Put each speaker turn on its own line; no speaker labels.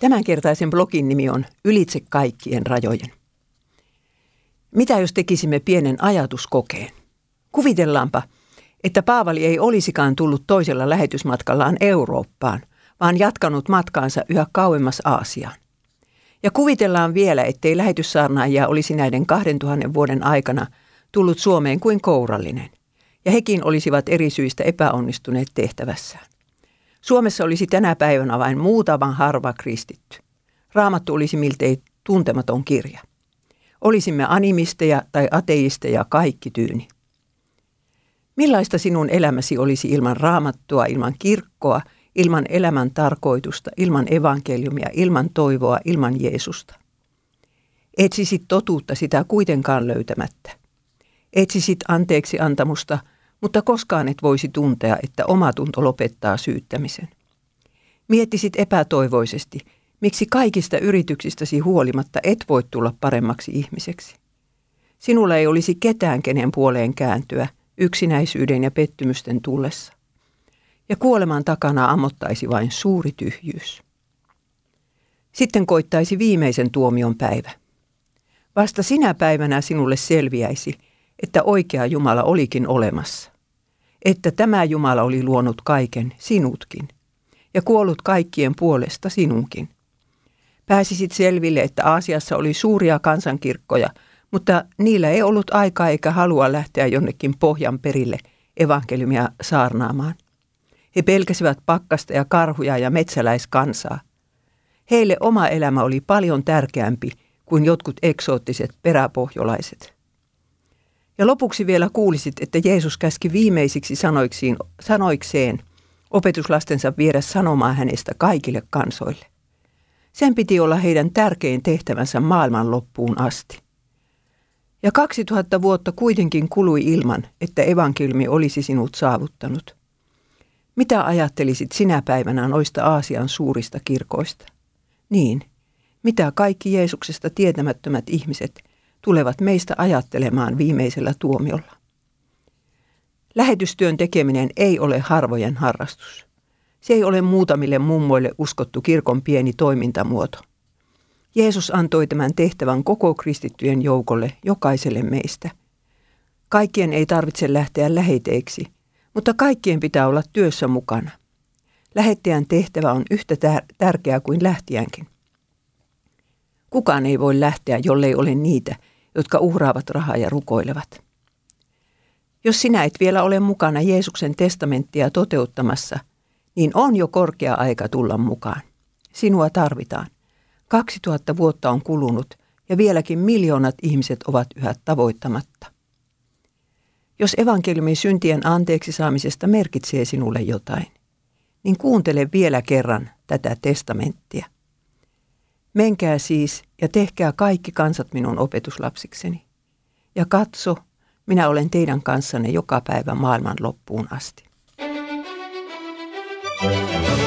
Tämänkertaisen blogin nimi on Ylitse kaikkien rajojen. Mitä jos tekisimme pienen ajatuskokeen? Kuvitellaanpa, että Paavali ei olisikaan tullut toisella lähetysmatkallaan Eurooppaan, vaan jatkanut matkaansa yhä kauemmas Aasiaan. Ja kuvitellaan vielä, ettei lähetyssaarnaajia olisi näiden 2000 vuoden aikana tullut Suomeen kuin kourallinen. Ja hekin olisivat eri syistä epäonnistuneet tehtävässään. Suomessa olisi tänä päivänä vain muutama harva kristitty. Raamattu olisi miltei tuntematon kirja. Olisimme animisteja tai ateisteja kaikki tyyni. Millaista sinun elämäsi olisi ilman raamattua, ilman kirkkoa, ilman elämän tarkoitusta, ilman evankeliumia, ilman toivoa, ilman Jeesusta? Etsisit totuutta sitä kuitenkaan löytämättä. Etsisit anteeksi antamusta – mutta koskaan et voisi tuntea, että oma tunto lopettaa syyttämisen. Miettisit epätoivoisesti, miksi kaikista yrityksistäsi huolimatta et voi tulla paremmaksi ihmiseksi. Sinulla ei olisi ketään, kenen puoleen kääntyä yksinäisyyden ja pettymysten tullessa. Ja kuoleman takana ammottaisi vain suuri tyhjyys. Sitten koittaisi viimeisen tuomion päivä. Vasta sinä päivänä sinulle selviäisi, että oikea Jumala olikin olemassa että tämä Jumala oli luonut kaiken, sinutkin, ja kuollut kaikkien puolesta sinunkin. Pääsisit selville, että Aasiassa oli suuria kansankirkkoja, mutta niillä ei ollut aikaa eikä halua lähteä jonnekin pohjan perille evankeliumia saarnaamaan. He pelkäsivät pakkasta ja karhuja ja metsäläiskansaa. Heille oma elämä oli paljon tärkeämpi kuin jotkut eksoottiset peräpohjolaiset. Ja lopuksi vielä kuulisit, että Jeesus käski viimeisiksi sanoiksiin, sanoikseen opetuslastensa viedä sanomaan hänestä kaikille kansoille. Sen piti olla heidän tärkein tehtävänsä maailman loppuun asti. Ja 2000 vuotta kuitenkin kului ilman, että evankeliumi olisi sinut saavuttanut. Mitä ajattelisit sinä päivänä noista Aasian suurista kirkoista? Niin, mitä kaikki Jeesuksesta tietämättömät ihmiset – tulevat meistä ajattelemaan viimeisellä tuomiolla. Lähetystyön tekeminen ei ole harvojen harrastus. Se ei ole muutamille mummoille uskottu kirkon pieni toimintamuoto. Jeesus antoi tämän tehtävän koko kristittyjen joukolle, jokaiselle meistä. Kaikkien ei tarvitse lähteä läheteiksi, mutta kaikkien pitää olla työssä mukana. Lähettäjän tehtävä on yhtä tärkeä kuin lähtiänkin. Kukaan ei voi lähteä, jollei ole niitä, jotka uhraavat rahaa ja rukoilevat. Jos sinä et vielä ole mukana Jeesuksen testamenttia toteuttamassa, niin on jo korkea aika tulla mukaan. Sinua tarvitaan. 2000 vuotta on kulunut ja vieläkin miljoonat ihmiset ovat yhä tavoittamatta. Jos evankeliumin syntien anteeksi saamisesta merkitsee sinulle jotain, niin kuuntele vielä kerran tätä testamenttia. Menkää siis ja tehkää kaikki kansat minun opetuslapsikseni. Ja katso, minä olen teidän kanssanne joka päivä maailman loppuun asti. thank you